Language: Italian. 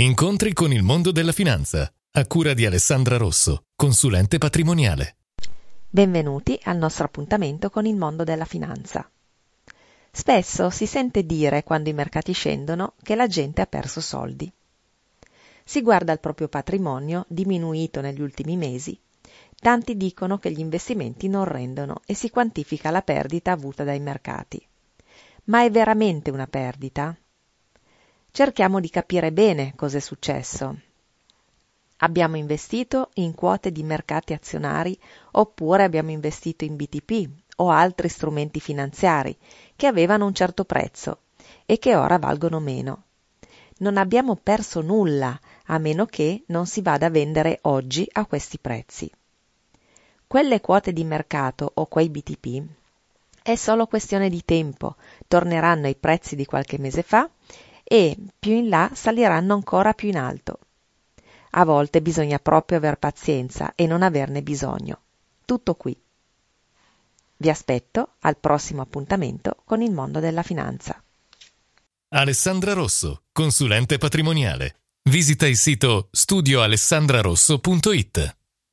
Incontri con il mondo della finanza, a cura di Alessandra Rosso, consulente patrimoniale. Benvenuti al nostro appuntamento con il mondo della finanza. Spesso si sente dire quando i mercati scendono che la gente ha perso soldi. Si guarda il proprio patrimonio diminuito negli ultimi mesi. Tanti dicono che gli investimenti non rendono e si quantifica la perdita avuta dai mercati. Ma è veramente una perdita? Cerchiamo di capire bene cosa è successo. Abbiamo investito in quote di mercati azionari oppure abbiamo investito in BTP o altri strumenti finanziari che avevano un certo prezzo e che ora valgono meno. Non abbiamo perso nulla a meno che non si vada a vendere oggi a questi prezzi. Quelle quote di mercato o quei BTP è solo questione di tempo, torneranno ai prezzi di qualche mese fa e più in là saliranno ancora più in alto. A volte bisogna proprio aver pazienza e non averne bisogno. Tutto qui. Vi aspetto al prossimo appuntamento con il mondo della finanza. Alessandra Rosso, consulente patrimoniale. Visita il sito studioalessandrarosso.it.